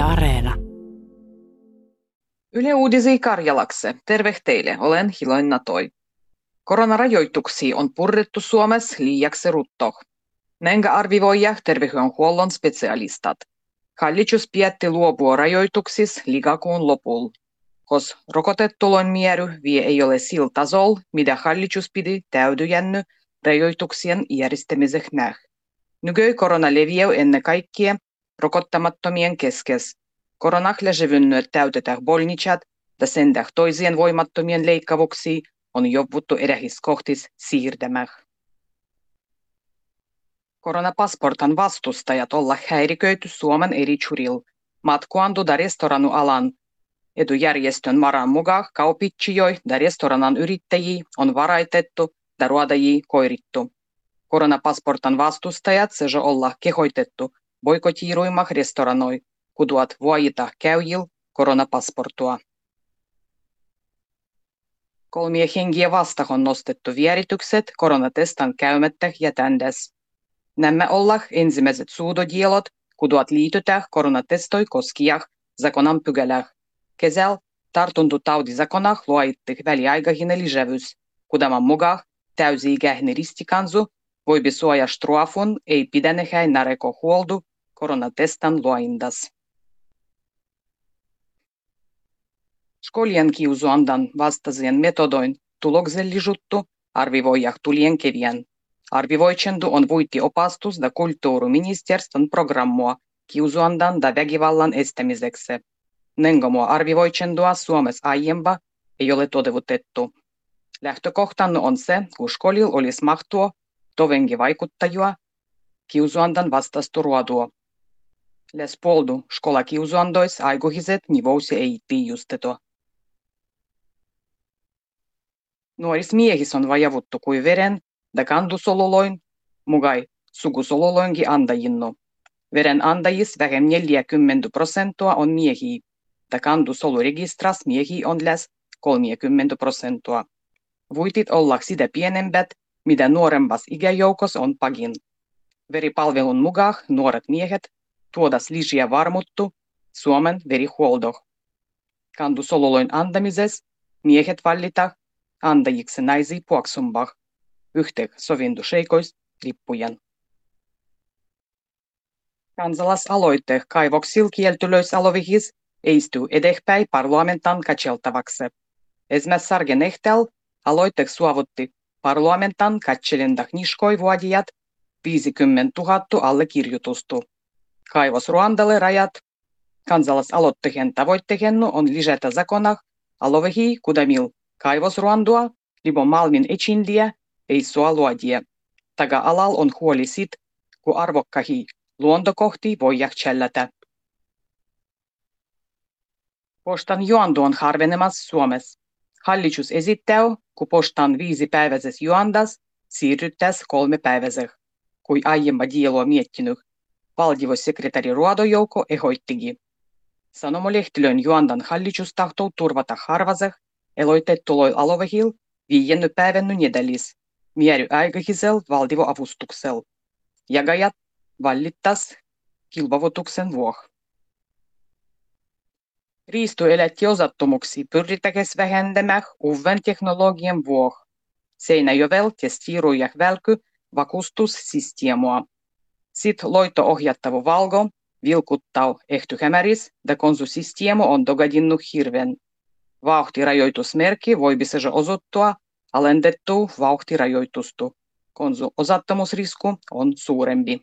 Yle Areena. Yle Uudisi Karjalakse. Terve teille, olen Hiloin Natoi. Koronarajoituksia on purrettu Suomessa liiaksi rutto. Nenga arvivoija terveydenhuollon specialistat. Hallitus pietti luopua rajoituksis ligakuun lopulla. Kos rokotettuloin mieru vie ei ole sillä tasolla, mitä hallitus pidi täydyjänny rajoituksien järjestämisessä näh. Nyky korona leviää ennen kaikkea rokottamattomien keskes. Koronakle levynyt täytetään bolnichat ja sen toisien voimattomien leikkavuksi on jovuttu edehis kohtis siirtämään. Koronapasportan vastustajat olla häiriköity Suomen eri churil. Matkuandu da restoranu alan Etujärjestön Maran mukaan kaupitsijoja ja restoranan yrittäjiä on varaitettu ja ruodajia koirittu. Koronapasportan vastustajat se olla kehoitettu boikotiiruimah restoranoi, kuduat vuojita käyjil koronapasportua. Kolmia hengiä vasta on nostettu vieritykset koronatestan käymättä jätändes. Nämä olla ensimmäiset suudodielot, kuduat liitytä koronatestoi koskijah zakonan pykälää. Kesällä tartuntatautizakonah luoittih väliaikainen lisävyys, kudaman mukaan täysi-ikäinen ristikansu voi suoja strafun ei pidänehäin nareko huoldu koronatestan luoindas. Skolien kiusuandan vastaisen metodoin tuloksellisuuttu arvivoijah tulien kevien. Arvivoitsendu on vuitti opastus da kulttuuriministeriön programmoa kiusuandan da väkivallan estämiseksi. Nengomoa arvivoitsendua Suomessa aiempa ei ole toteutettu. Lähtökohtana on se, kun skolilla olisi mahtua tovengi vaikuttajua kiusuandan vastastu škola kiusuandois aikuiset nivousi ei tiijusteto. Nuoris miehis on vajavuttu kuin veren da kandusololoin, mugai sugusololoinkin andajinnu. Veren andajis vähem 40 prosenttia on miehiä Takan soluregistras miehi on läs 30 prosenttia. Vuitit olla sitä pienemmät, mitä nuorempas ikäjoukos on pagin. Veripalvelun mukaan nuoret miehet tuodas lisää varmuttu Suomen verihuoldo. Kandusololoin antamises miehet vallita andajiksi naisi puoksumbah yhteen sovintusheikois lippujen. Kansalaisaloite kaivoksil kieltylöisalovihis eistuu edespäin parlamentan katseltavaksi. Esimerkiksi Sargen Ehtel aloitteeksi suovutti parlamentan katselinda niskoi vuodijat 50 000 allekirjoitustu. Kaivos Ruandalle rajat kansalaisaloitteen tavoitteena on lisätä zakonah alovehi kudamil kaivos Ruandua, libo malmin etsindiä ei sua luodie. Taga alal on huoli sit, kun arvokkahi luontokohti voi chellätä. Postan juonto on harvenemassa Suomessa. Hallitus esittää, kun postan viisipäiväisessä juondas siirryttäisiin kolmepäiväiseen, kuin aiemma dielo miettinyt. Valtiossekretari Ruodojouko ehoittikin. Sanomolehtilön juondan hallitus tahtoo turvata harvaseh eloitettuloil alovehil viienny päivänny nedelis, mieri aikaisel valtioavustuksel. Jagajat vallittas kilpavotuksen vuoh. Riistoelätti osattomuksi pyritäkäs vähentämään uuden teknologian vuoh. Seinäjovel testiirujah välky vakustussysteemoa. Sit loito ohjattavu valgo vilkuttaa ehty hämäris, da konsusysteemo on dogadinnu hirven. Vauhtirajoitusmerkki voi se osoittua alennettu vauhtirajoitustu. Konsu osattomuusrisku on suurempi.